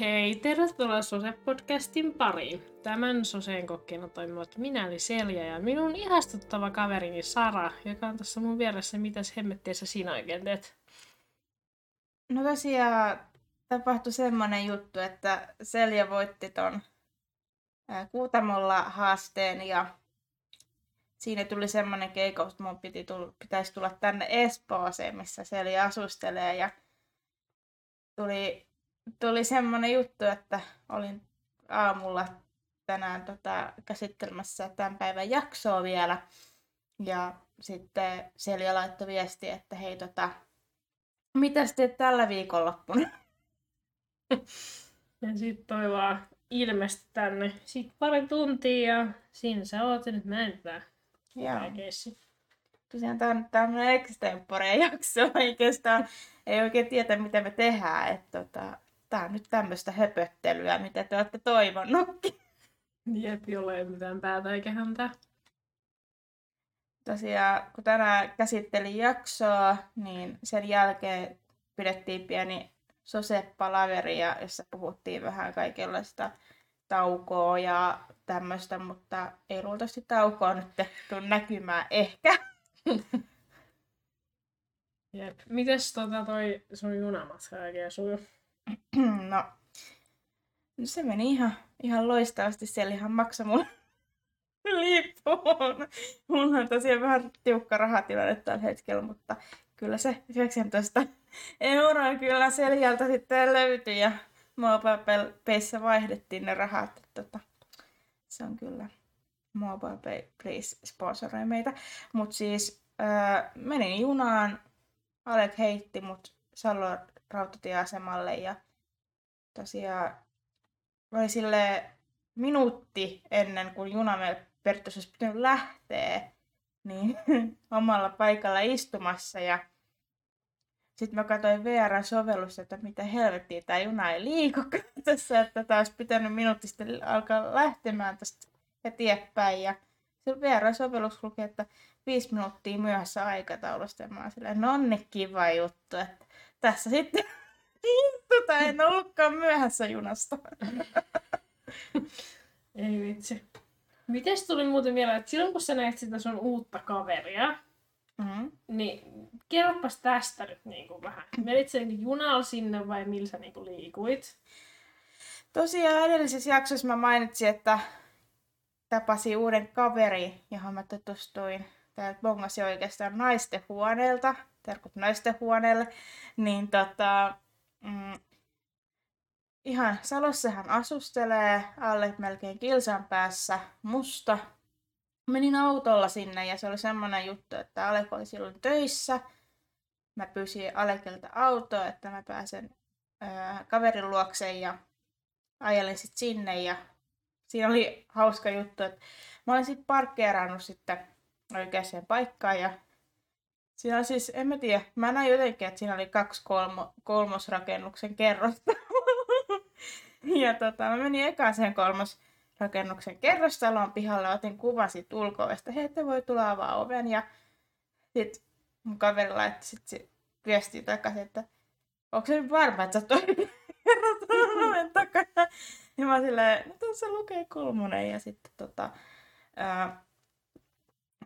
Hei, tervetuloa Sose-podcastin pariin. Tämän Soseen kokkina toimivat minä eli Selja ja minun ihastuttava kaverini Sara, joka on tässä mun vieressä. Mitäs hemmettiä sä siinä oikein teet? No tosiaan tapahtui semmonen juttu, että Selja voitti ton Kuutamolla haasteen ja siinä tuli semmonen keikous, että mun piti tull, pitäisi tulla tänne Espooseen, missä Selja asustelee ja tuli tuli semmoinen juttu, että olin aamulla tänään tota, käsittelemässä tämän päivän jaksoa vielä. Ja sitten Selja laittoi viesti, että hei tota, mitä teet tällä viikonloppuna? Ja sitten toi vaan ilmestyi tänne. Sitten pari tuntia ja siinä sä oot ja nyt mä en tää. Joo. Tosiaan tää on tämmönen extempore jakso oikeastaan. Ei oikein tiedä, mitä me tehdään. Että tota, tää on nyt tämmöistä höpöttelyä, mitä te olette toivonutkin. Jep, jolla ei mitään päätä eikä häntä. Tosiaan, kun tänään käsittelin jaksoa, niin sen jälkeen pidettiin pieni sose-palaveri, jossa puhuttiin vähän kaikenlaista taukoa ja tämmöistä, mutta ei luultavasti taukoa nyt tule näkymään ehkä. Jep. Mites tota toi sun junamatka oikein sujuu? No, se meni ihan, ihan loistavasti. Siellä ihan maksoi mun lippuun. Mulla on tosiaan vähän tiukka rahatilanne tällä hetkellä, mutta kyllä se 19 euroa kyllä Seljalta sitten löytyi ja MobilePayssä vaihdettiin ne rahat. Tota, se on kyllä MobilePay, please sponsoroi meitä. Mutta siis äh, menin junaan, Alek heitti mut Salo rautatieasemalle ja tosiaan oli sille minuutti ennen kuin juna meille periaatteessa pitänyt lähteä, niin omalla paikalla istumassa ja sitten mä katsoin VR-sovellusta, että mitä helvettiä tämä juna ei liiku tässä, että tämä olisi pitänyt minuutti sitten alkaa lähtemään tästä eteenpäin. Ja se VR-sovellus luki, että viisi minuuttia myöhässä aikataulusta. Ja mä oon silleen, no niin kiva juttu, että tässä sitten istutaan, en ollutkaan myöhässä junasta. Ei vitsi. Mites tuli muuten vielä, että silloin kun sä näit sitä sun uutta kaveria, mm-hmm. niin kerropas tästä nyt niin kuin vähän. Menit sä niin junalla sinne vai millä sä niin kuin liikuit? Tosiaan edellisessä jaksossa mä mainitsin, että tapasin uuden kaveri, johon mä tutustuin. Täältä bongasi oikeastaan naisten huoneelta terkut naisten huoneelle, niin tota, mm, ihan Salossa hän asustelee alle melkein kilsan päässä musta. Menin autolla sinne ja se oli semmoinen juttu, että Alek oli silloin töissä. Mä pyysin Alekilta autoa, että mä pääsen ää, kaverin luokseen ja ajelin sitten sinne ja siinä oli hauska juttu, että mä olin sitten parkkeerannut sitten oikeaan paikkaan ja Siinä on siis, en mä tiedä, mä näin jotenkin, että siinä oli kaksi kolmo, kolmosrakennuksen kerrosta. ja tota, mä menin ekaan sen kolmosrakennuksen kerrostaloon pihalle, otin kuvan siitä ulko-ovesta, hei, että voi tulla avaa oven. Ja sit mun kaveri laittoi sit, sit viestiä takaisin, että onko se nyt varma, että sä toi oven takana. Ja mä silleen, no tuossa lukee kolmonen. Ja sitten tota, ää,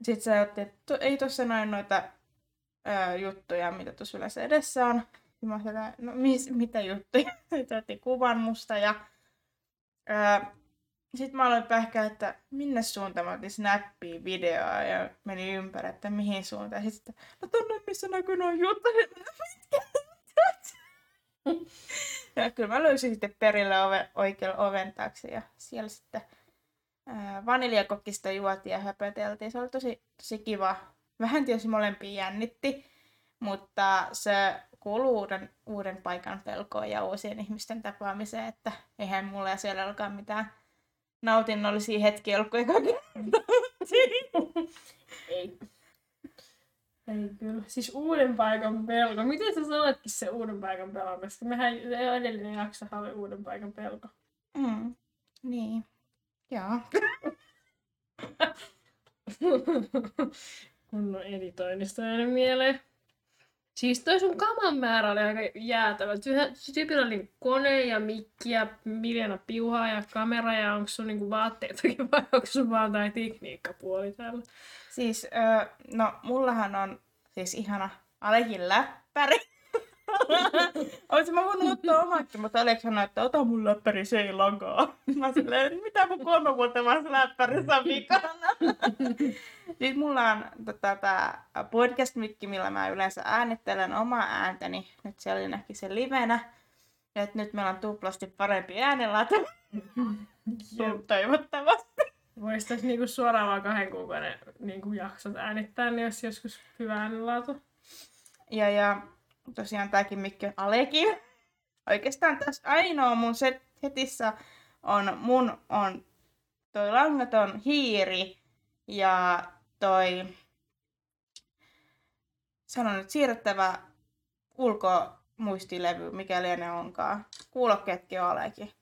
sit se otti, että ei tuossa noin noita juttuja, mitä tuossa yleensä edessä on. Ja mä sanoin, no mis, mitä juttuja? Sitten otti kuvan musta ja sitten mä aloin pähkää, että minne suuntaan mä otin snappia videoa ja meni ympäri, että mihin suuntaan. Sitten no tonne missä näkyy noin juttuja. ja kyllä mä löysin sitten perille ove, oikealla oven taakse ja siellä sitten ää, vaniljakokkista juotiin ja höpöteltiin. Se oli tosi, tosi kiva vähän tietysti molempia jännitti, mutta se kuuluu uuden, uuden paikan pelkoon ja uusien ihmisten tapaamiseen, että eihän mulla siellä alkaa mitään nautinnollisia hetkiä ollut, kun Ei. Ei kyllä. Siis uuden paikan pelko. Miten sä sanoitkin se uuden paikan pelko? Koska mehän edellinen jakso oli uuden paikan pelko. Mm. Niin. Joo. kunnon editoinnista jäänyt mieleen. Siis toi sun kaman määrä oli aika jäätävä. Tyypillä oli kone ja mikki ja miljoona piuhaa ja kamera ja onko sun niinku vaatteitakin vai onko sun vaan tai tekniikkapuoli täällä? Siis, öö, no mullahan on siis ihana Alekin läppäri. Olisin mä voinut ottaa omakin, mutta Alek sanoi, että ota mun läppäri, se ei lagaa. Mä silleen, mitä mun kolme vuotta vanhassa läppärissä on vikana. Sitten mulla on tota, tää podcast-mikki, millä mä yleensä äänittelen omaa ääntäni. Nyt se oli näki sen livenä. Ja että nyt meillä on tuplasti parempi äänenlaatu. Toivottavasti. Voisi niinku suoraan vaan kahden kuukauden niinku jaksot äänittää, niin jos joskus hyvä äänenlaatu. Ja, ja tosiaan tääkin mikki on Alekin. Oikeastaan tässä ainoa mun setissä on, mun on toi langaton hiiri ja toi, sanon nyt, siirrettävä ulkomuistilevy, mikä liene onkaan. Kuulokkeetkin on Alekin.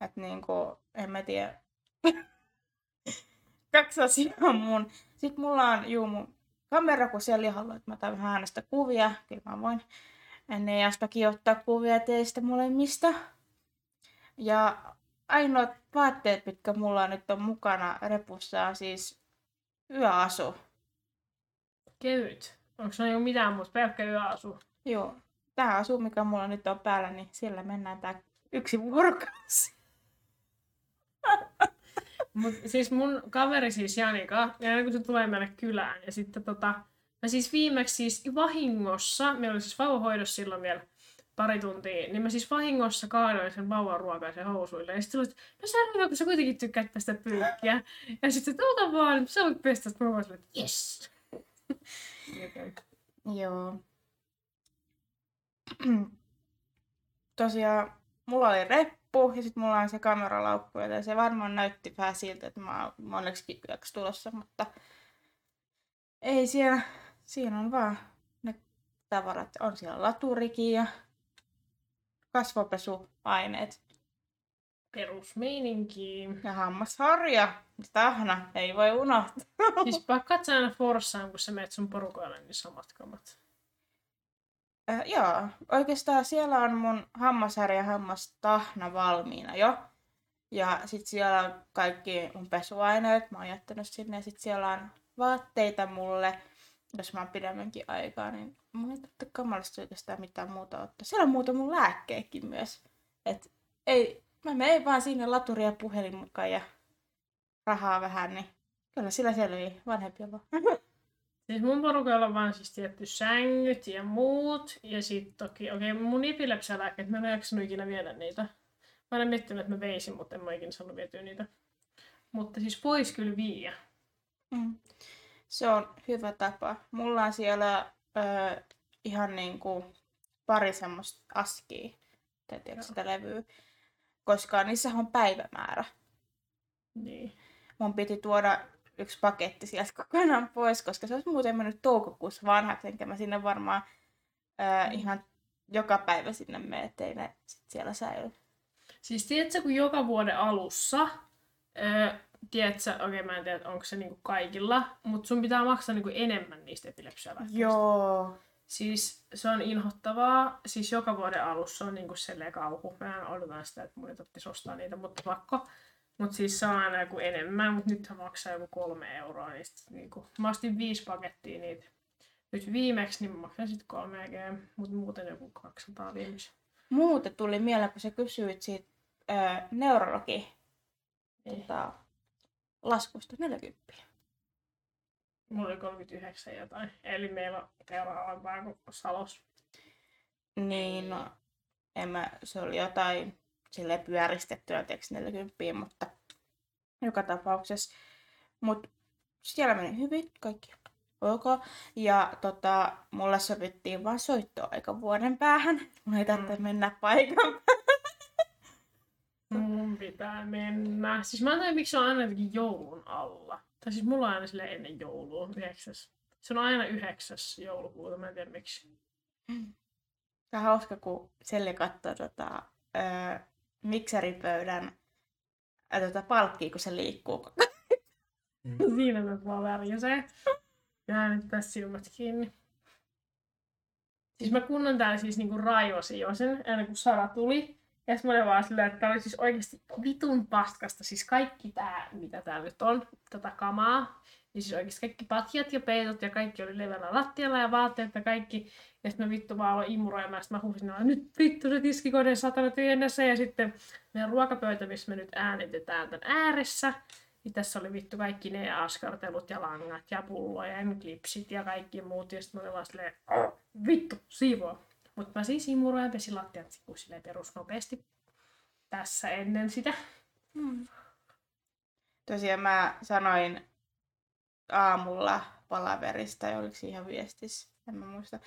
Et niinku, en mä tiedä. Kaksi asiaa mun. Sitten mulla on, juu, mun kamera, kun siellä haluaa, että mä otan vähän äänestä kuvia. Kyllä mä voin ennen jastakin ottaa kuvia teistä molemmista. Ja ainoat vaatteet, mitkä mulla nyt on mukana repussa, on siis yöasu. Kevyt. Onko se niinku mitään muuta, pelkkä yöasu? Joo. Tämä asu, mikä mulla nyt on päällä, niin sillä mennään tää yksi vuorokausi. Mut siis mun kaveri siis Janika, ja aina kun se tulee meille kylään, ja sitten tota, mä siis viimeksi siis vahingossa, me oli siis vauvahoidossa silloin vielä pari tuntia, niin mä siis vahingossa kaadoin sen vauvan ruokaisen housuille. Ja sitten että no sä hyvä, kun sä kuitenkin tykkäät pestä pyykkiä. Ja sitten että ota vaan, sä voit pestä. Sitten mä että yes. Joo. Tosiaan, mulla oli reppu ja sitten mulla on se kameralaukku, ja se varmaan näytti vähän siltä, että mä oon yöksi tulossa, mutta ei siellä, siinä on vaan ne tavarat. On siellä laturikin ja kasvopesuaineet. Perusmeininki. Ja hammasharja. Tahna, ei voi unohtaa. Siis pakkaat sä aina Forssaan, kun sä meet sun porukoille, niin samat kamat. Äh, joo, oikeastaan siellä on mun hammasharja ja hammastahna valmiina jo. Ja sit siellä on kaikki mun pesuaineet, mä oon jättänyt sinne. Ja sit siellä on vaatteita mulle, jos mä oon pidemmänkin aikaa, niin mulla ei tarvitse kamalasta oikeastaan mitään muuta ottaa. Siellä on muuta mun lääkkeekin myös. Et ei, mä menen vaan sinne laturia puhelin mukaan ja rahaa vähän, niin kyllä sillä selvii vanhempia. Siis mun porukalla on vaan siis tietty sängyt ja muut. Ja sit toki, okei, okay, mun epilepsialääkkeet, mä en ole jaksanut ikinä viedä niitä. Mä olen miettinyt, että mä veisin, mutta en mä ikinä saanut vietyä niitä. Mutta siis pois kyllä viiä. Mm. Se on hyvä tapa. Mulla on siellä ö, ihan niin kuin pari semmoista askia, tai sitä levyä, koska niissä on päivämäärä. Niin. Mun piti tuoda yksi paketti sieltä kokonaan pois, koska se olisi muuten mennyt toukokuussa vanhaksi, enkä mä sinne varmaan ö, mm. ihan joka päivä sinne mene, ettei ne sit siellä säily. Siis tiedätkö, kun joka vuoden alussa ö, tiedätkö, okei okay, mä en tiedä, onko se niinku kaikilla, mutta sun pitää maksaa niinku enemmän niistä epilepsialääkkeistä. Joo. Siis se on inhottavaa. Siis joka vuoden alussa on niinku selleen kauhu. Mä odotan sitä, että mun ei tarvitsisi ostaa niitä, mutta pakko. Mutta siis on aina joku enemmän, mutta nyt maksaa joku kolme euroa. Niin sit, niinku, mä ostin viisi pakettia niitä. Nyt viimeksi niin mä maksan sitten 3 G, mutta muuten joku 200 viimeksi. Muuten tuli mieleen, kun sä kysyit siitä öö, neurologi niin. tota, laskusta 40. Mulla oli 39 jotain. Eli meillä on teura alempaa kuin Salos. Niin, no, en mä, se oli jotain sille pyöristettyä, tiedätkö, 40, mutta joka tapauksessa. Mutta siellä meni hyvin, kaikki ok. Ja tota, mulla sovittiin vaan soittoaika vuoden päähän. Mun ei tarvitse mm. mennä paikan Mun pitää mennä. Siis mä en tiedä, miksi se on aina jotenkin joulun alla. Tai siis mulla on aina sille ennen joulua, yhdeksäs. Se on aina yhdeksäs joulukuuta, mä en tiedä miksi. Tämä on hauska, kun Selli katsoo tota, öö, mikseripöydän ää, tota, palkkiä, kun se liikkuu koko mm. Siinä me vaan värjäsee. Ja nyt tässä silmät kiinni. Siis mä kunnon täällä siis niinku raivosin jo sen, ennen kuin Sara tuli. Ja sitten mä olin vaan silleen, että tää oli siis oikeasti vitun paskasta. Siis kaikki tää, mitä täällä nyt on, tätä kamaa. Niin siis oikeasti kaikki patjat ja peitot ja kaikki oli levällä lattialla ja vaatteet ja kaikki. Ja sitten mä vittu vaan aloin imuroimaan ja sitten mä huusin, että nyt vittu se tiskikoneen satana tyhjennässä. Ja sitten meidän ruokapöytä, missä me nyt äänitetään tämän ääressä. Niin tässä oli vittu kaikki ne askartelut ja langat ja pullojen klipsit ja kaikki muut. Ja sitten mä olin vaan silleen, vittu, siivoa. Mutta mä siis imuroin ja pesin lattiat silleen perusnopeasti tässä ennen sitä. Hmm. Tosiaan mä sanoin aamulla palaverista ja oliko ihan viestissä, en mä muista.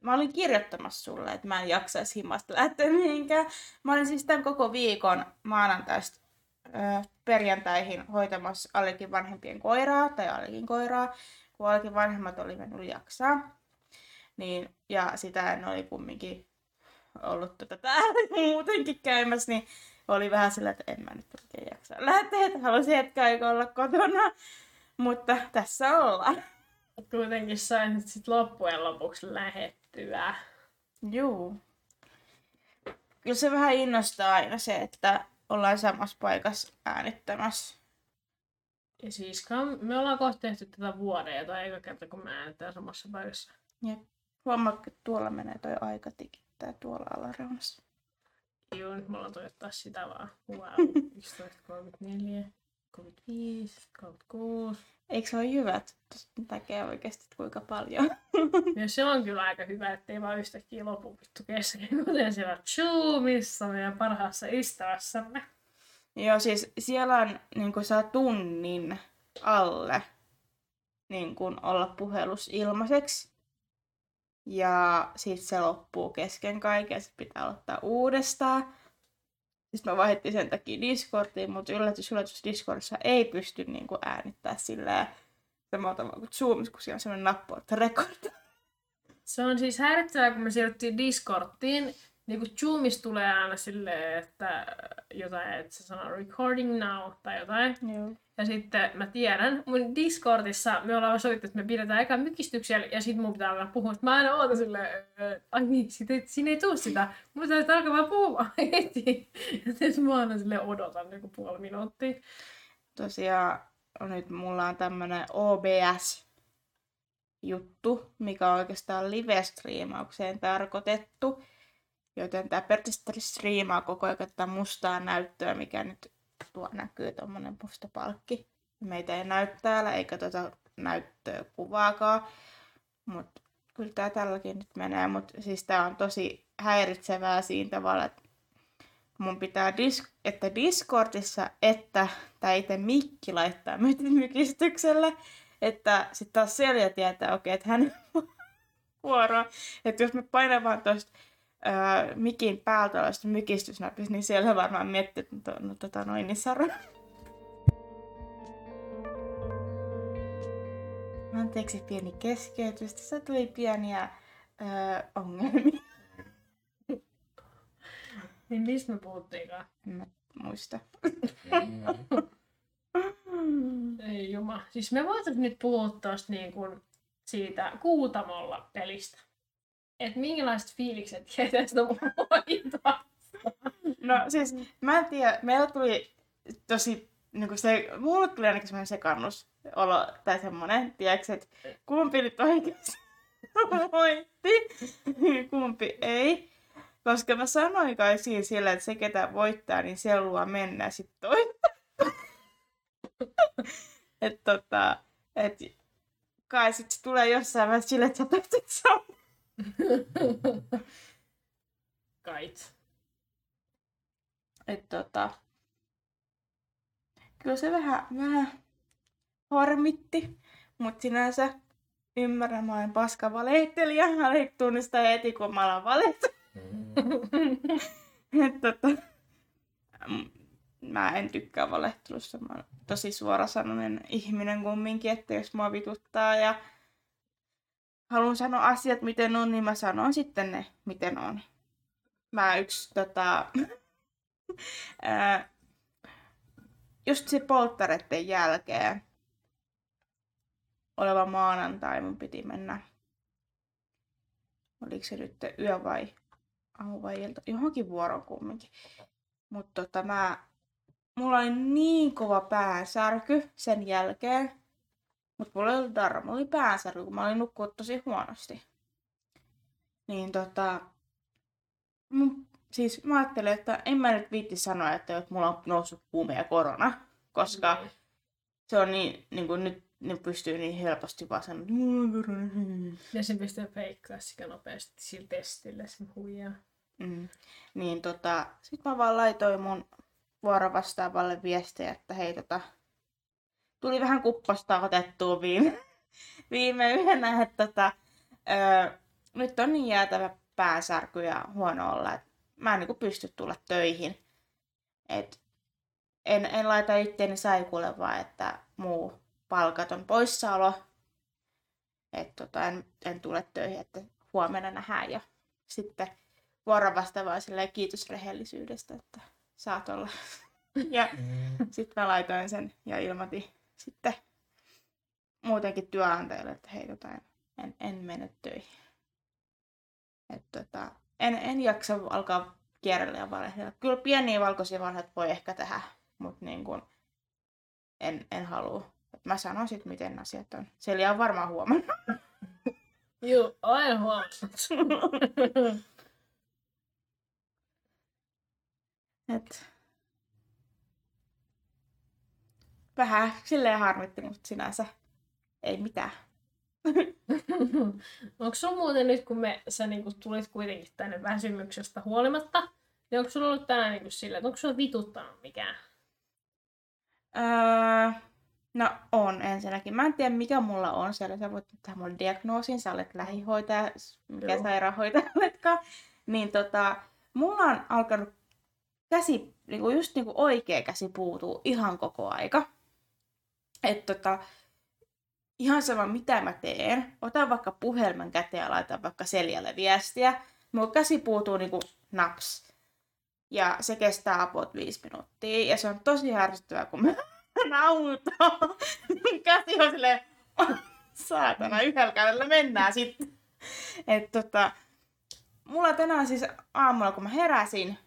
Mä olin kirjoittamassa sulle, että mä en jaksaisi himasta lähteä mihinkään. Mä olin siis tämän koko viikon maanantaista perjantaihin hoitamassa Allekin vanhempien koiraa, tai Allekin koiraa, kun Allekin vanhemmat oli mennyt jaksaa. Niin, ja sitä en oli kumminkin ollut tota täällä muutenkin käymässä, niin oli vähän sillä, että en mä nyt oikein jaksa lähteä, että haluaisin hetken aikaa olla kotona. Mutta tässä ollaan. Kuitenkin sain nyt sit loppujen lopuksi lähettyä. Juu. Kyllä se vähän innostaa aina se, että ollaan samassa paikassa äänittämässä. Ja siis me ollaan kohta tehty tätä vuoden tai aika kerta, kun me äänitään samassa paikassa. Jep. Huomaa, että tuolla menee toi aika tikittää tuolla alareunassa. Joo, nyt me ollaan toivottaa sitä vaan. Wow, 11.34. 35, 36. Eikö se ole hyvä, että näkee oikeasti kuinka paljon? ja se on kyllä aika hyvä, ettei vaan yhtäkkiä lopu vittu kesken, kuten siellä Zoomissa meidän parhaassa ystävässämme. Joo, siis siellä on niin kuin saa tunnin alle niin kuin olla puhelus ilmaiseksi. Ja sitten se loppuu kesken kaiken, se pitää aloittaa uudestaan. Sitten mä vaihdettiin sen takia Discordiin, mutta yllätys, yllätys Discordissa ei pysty niin kuin äänittää silleen samalla tavalla kuin Zoomissa, kun siellä on sellainen nappu, että record. Se on siis häiritsevää, kun me siirryttiin Discordiin, niin kuin Zoomissa tulee aina silleen, että jotain, että se sanoo recording now tai jotain. Joo. Ja sitten mä tiedän, mun Discordissa me ollaan sovittu, että me pidetään aika mykistyksiä ja sitten mun pitää alkaa puhua. Mä aina ootan silleen, ai niin, sit ei, siinä ei tuu sitä. Mun täytyy alkaa vaan puhua heti. Ja sitten mä aina silleen odotan joku puoli minuuttia. Tosiaan nyt mulla on tämmönen OBS juttu, mikä on oikeastaan live-striimaukseen tarkoitettu. Joten tämä periaatteessa striimaa koko ajan tätä mustaa näyttöä, mikä nyt tuo näkyy tuommoinen musta palkki. Meitä ei näy täällä, eikä tuota näyttöä kuvaakaan. Mutta kyllä tämä tälläkin nyt menee, mutta siis tämä on tosi häiritsevää siinä tavalla, että mun pitää, dis- että Discordissa, että tämä itse mikki laittaa mykistykselle, että sitten taas Selja tietää, okei, okay, että hän vuoroa. Että jos me painan vaan tuosta öö, mikin päältä olisi mykistysnäpis, niin siellä varmaan miettii, että no, no tota noin, niin Sara. Anteeksi pieni keskeytys. Tässä tuli pieniä öö, ongelmia. niin mistä me puhuttiinkaan? Mä muista. Ei juma. Siis me voitaisiin nyt puhua tosta niin kuin siitä Kuutamolla pelistä että minkälaiset fiilikset jäi tästä? No siis, mä en tiedä, meillä tuli tosi, niin kuin se, mulle tuli ainakin semmoinen sekannus olo, tai semmoinen, tiedätkö, että kumpi nyt voitti, kumpi ei. Koska mä sanoin kai siinä sillä, että se ketä voittaa, niin se luo mennä sitten toinen. että tota, et, kai sitten tulee jossain vaiheessa sille, että sä pääset Kait. Et tota, kyllä se vähän, vähän harmitti, mutta sinänsä ymmärrän, mä olen paska valehtelija. Alek tunnistaa heti, kun mä olen valet. Et tota, mä en tykkää valehtelusta. Mä olen tosi suorasanoinen ihminen kumminkin, että jos mua vituttaa ja haluan sanoa asiat miten on, niin mä sanon sitten ne miten on. Mä yksi tota, ää, just se polttaretten jälkeen oleva maanantai mun piti mennä oliko se nyt yö vai aamu vai ilta, johonkin vuoron kumminkin. Mutta tota, mä, mulla oli niin kova päänsärky sen jälkeen, mutta mulla darra, mulla oli päänsärky, kun mä olin nukkunut tosi huonosti. Niin tota, mun, siis mä ajattelin, että en mä nyt viitti sanoa, että, että mulla on noussut kuume ja korona, koska mm. se on niin, niin kuin nyt ne pystyy niin helposti vaan sanoa, Ja se pystyy feikkaa sekä nopeasti sillä testillä sen huijaa. Mm. Niin tota, sit mä vaan laitoin mun vuorovastaavalle viestiä, että hei tota, tuli vähän kuppasta otettua viime, viime yönä, että tota, öö, nyt on niin jäätävä pääsärky ja huono olla, että mä en niin pysty tulla töihin. Et en, en laita itteeni saikulle vaan, että muu palkaton poissaolo. Että tota, en, en tule töihin, että huomenna nähdään ja sitten vuorovastaavaa kiitos rehellisyydestä, että saat olla. ja mm. sitten mä laitoin sen ja ilmoitin sitten muutenkin työnantajalle, että hei, tota, en, en mene töihin. Et tota, en, en jaksa alkaa kierrellä ja valehdella. Kyllä pieniä valkoisia vanhat voi ehkä tehdä, mutta niin kun en, en halua. Et mä sanon sit, miten asiat on. Selja on varmaan huomannut. Joo, aina huomannut. Et... Vähän silleen harmitti, mutta sinänsä ei mitään. onko sulla muuten nyt, kun me, sä niinku tulit kuitenkin tänne väsymyksestä huolimatta, niin onko sulla ollut tänään niinku silleen, että onko sulla vituttanut mikään? Öö, no on ensinnäkin. Mä en tiedä mikä mulla on siellä. Sä voit tehdä mulle diagnoosin, sä olet lähihoitaja, mikä sairaanhoitaja oletkaan. Niin tota, mulla on alkanut käsi, niinku just niinku oikea käsi puutuu ihan koko aika. Että tota, ihan sama mitä mä teen, otan vaikka puhelimen käteen ja laitan vaikka Seljalle viestiä, mun käsi puutuu niinku naps. Ja se kestää apot viisi minuuttia. Ja se on tosi härsyttävää, kun mä nautaa. käsi on silleen, saatana, yhdellä kädellä mennään sitten. Et tota, mulla tänään siis aamulla, kun mä heräsin,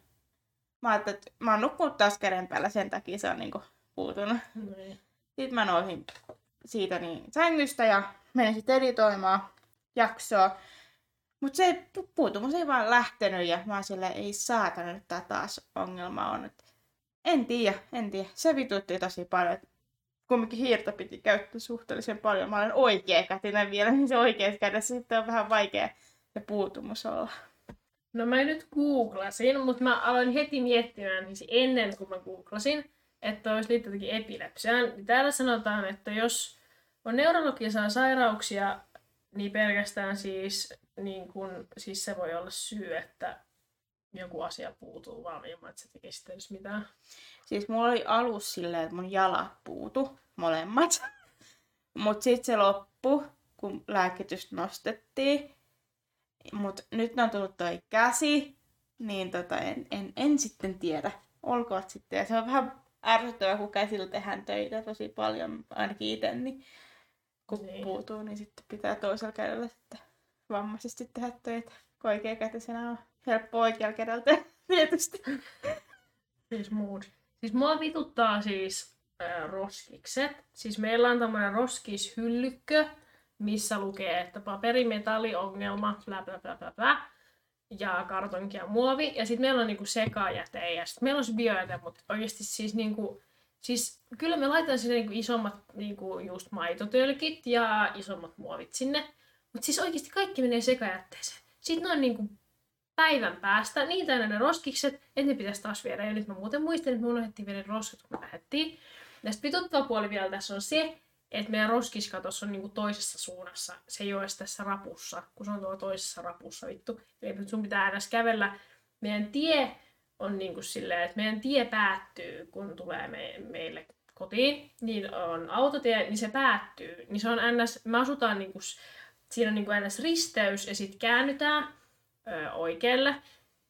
mä ajattelin, että mä oon nukkunut taas käden päällä, sen takia se on niinku puutunut. Mm. Sitten mä nousin siitä niin sängystä ja menin sitten editoimaan jaksoa. Mutta se puutumus ei vaan lähtenyt ja mä silleen, ei saatana nyt tää taas ongelma on. Et en tiedä, en tiedä. Se vitutti tosi paljon. Kumminkin hiirtä piti käyttää suhteellisen paljon. Mä olen oikea kätinen vielä, niin se oikeassa kädessä sitten on vähän vaikea se puutumus olla. No mä nyt googlasin, mutta mä aloin heti miettimään niin ennen kuin mä googlasin, että olisi jotenkin epilepsiaan. Niin täällä sanotaan, että jos on neurologisia sairauksia, niin pelkästään siis, niin kun, siis se voi olla syy, että joku asia puutuu vaan ilman, että se tekisi edes mitään. Siis mulla oli alus silleen, että mun jalat puutu, molemmat. Mutta sitten se loppu, kun lääkitys nostettiin. Mutta nyt on tullut toi käsi, niin tota, en, en, en sitten tiedä. Olkoon sitten. Ja se on vähän ärsyttävää, kun käsillä tehdään töitä tosi paljon, ainakin itse, niin kun niin. puutuu, niin sitten pitää toisella kädellä sitten vammaisesti tehdä töitä. Kun oikeakätisenä on helppo oikealla kädellä tehdä, tietysti. Siis mood. Siis mua vituttaa siis äh, roskikset. Siis meillä on tämmöinen roskishyllykkö, missä lukee, että paperimetalliongelma, bla bla bla bla bla, ja kartonki ja muovi. Ja sitten meillä on niinku sekajäte ja sitten meillä on se biojäte, mutta oikeasti siis niinku, siis kyllä me laitetaan sinne niinku isommat niinku just maitotölkit ja isommat muovit sinne. Mutta siis oikeasti kaikki menee sekajätteeseen. Sitten noin niinku päivän päästä niin täynnä ne roskikset, että ne pitäisi taas viedä. Ja nyt mä muuten muistin, että me unohdettiin viedä roskat, kun me lähdettiin. Ja sitten puoli vielä tässä on se, että meidän roskiskatos on niinku toisessa suunnassa. Se ei ole edes tässä rapussa, kun se on tuolla toisessa rapussa vittu. Eli sun pitää aina kävellä. Meidän tie on niinku silleen, että meidän tie päättyy, kun tulee me, meille kotiin, niin on autotie, niin se päättyy. Niin se on ns, me asutaan niinku, siinä on niinku ns risteys ja sitten käännytään ö, oikealle.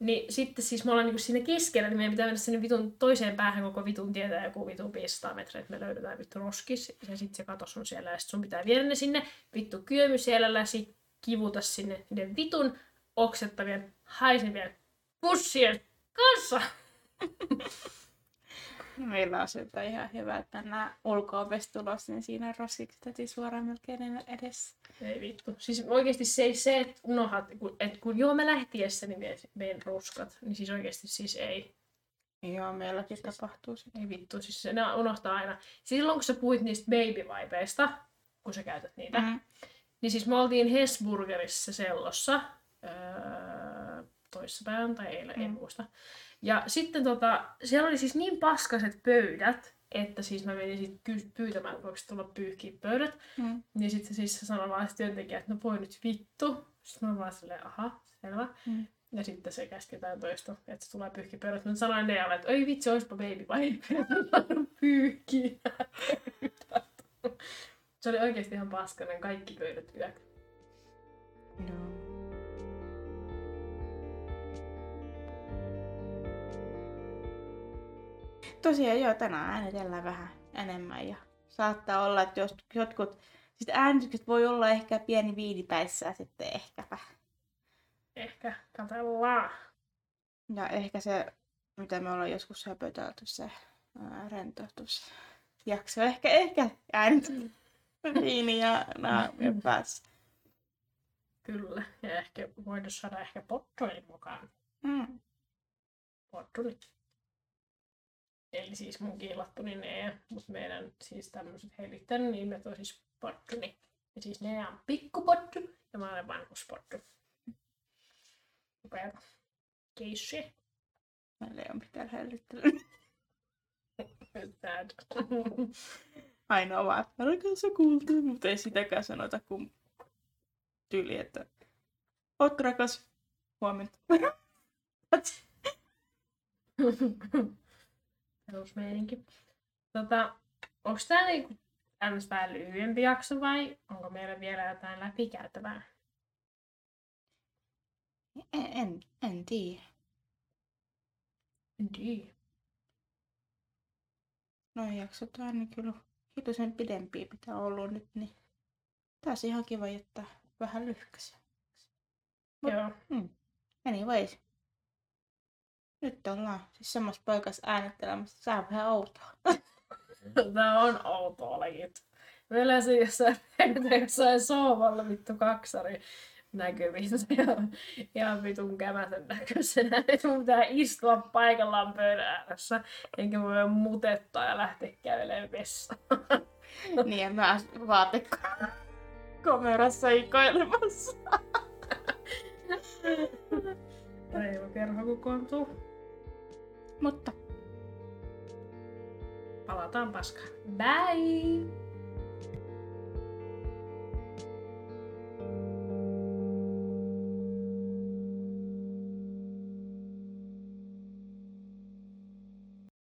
Niin sitten siis me ollaan niinku siinä keskellä, niin meidän pitää mennä sinne vitun toiseen päähän koko vitun tietää joku vitun 500 metriä, että me löydetään vittu roskis. Ja sitten se katos on siellä ja sit sun pitää viedä ne sinne vittu kyömysielellä ja sit kivuta sinne niiden vitun oksettavien, haisevien pussien kanssa. Meillä on siltä ihan hyvä, että nämä ulko tulossa, niin siinä roskikset heti suoraan melkein edessä. Ei vittu. Siis oikeasti se ei se, että unohat, kun, että kun joo mä lähtiessä, niin vein roskat, niin siis oikeasti siis ei. Joo, meilläkin siis, tapahtuu se. Ei vittu, siis se, ne unohtaa aina. Silloin kun sä puhuit niistä baby kun sä käytät niitä, mm. niin siis me oltiin Hesburgerissa sellossa, öö, toissapäivän tai eilen, mm. en muista. Ja sitten tota, siellä oli siis niin paskaset pöydät, että siis mä menin sitten pyytämään, että voiko tulla pyyhkiä pöydät. Mm. Niin sitten se siis sanoi vaan se työntekijä, että no voi nyt vittu. Sitten mä vaan silleen, aha, selvä. Mm. Ja sitten se käsketään toista, että se tulee pyyhkiä pöydät. Mä sanoin Nealle, että oi vitsi, oispa baby vai pyyhkiä Se oli oikeasti ihan paskanen kaikki pöydät yötä. No. Tosiaan joo, tänään äänitellään vähän enemmän ja saattaa olla, että jos jotkut, siis äänitykset voi olla ehkä pieni viinipäissä sitten ehkäpä. Ehkä, katsellaan. Ja ehkä se, mitä me ollaan joskus höpötelty, se rentoutus jakso, ehkä, ehkä äänit viini ja naamien päässä. Kyllä, ja ehkä voidaan saada ehkä pottoin mukaan. Mm. Pottunit. Eli siis mun kiilattu, niin ne, mutta meidän siis tämmöiset helittänyt nimet on siis pottuni. Ja siis ne on pikkupottu ja mä olen vanhuspottu. Upea keissi. Meillä ei ole mitään hellittelyä. Ainoa vaan, että rakas kuultu, mutta ei sitäkään sanota kun tyyli, että oot rakas, huomenta perusmeininki. Tota, onko tämä niinku ns. vähän lyhyempi jakso vai onko meillä vielä jotain läpikäytävää? En, en, en tiedä. En tiedä. No jaksot on niin kyllä hitusen pidempiä pitää olla nyt, niin taas ihan kiva jättää vähän lyhkäisiä. Joo. Hmm. Anyways nyt ollaan siis semmoista paikassa äänittelemässä. Tää on vähän outoa. Tää on outoa legit. Meillä se jossain, jossain sohvalla vittu kaksari näkyvissä ja ihan vitun kämätön näköisenä. Nyt mun pitää istua paikallaan pöydän ääressä, enkä voi mutettaa ja lähteä kävelemään vessaan. niin, ja mä kamerassa ikoilemassa. Päivä kerho kokoontuu. Mutta palataan paskaan. Bye!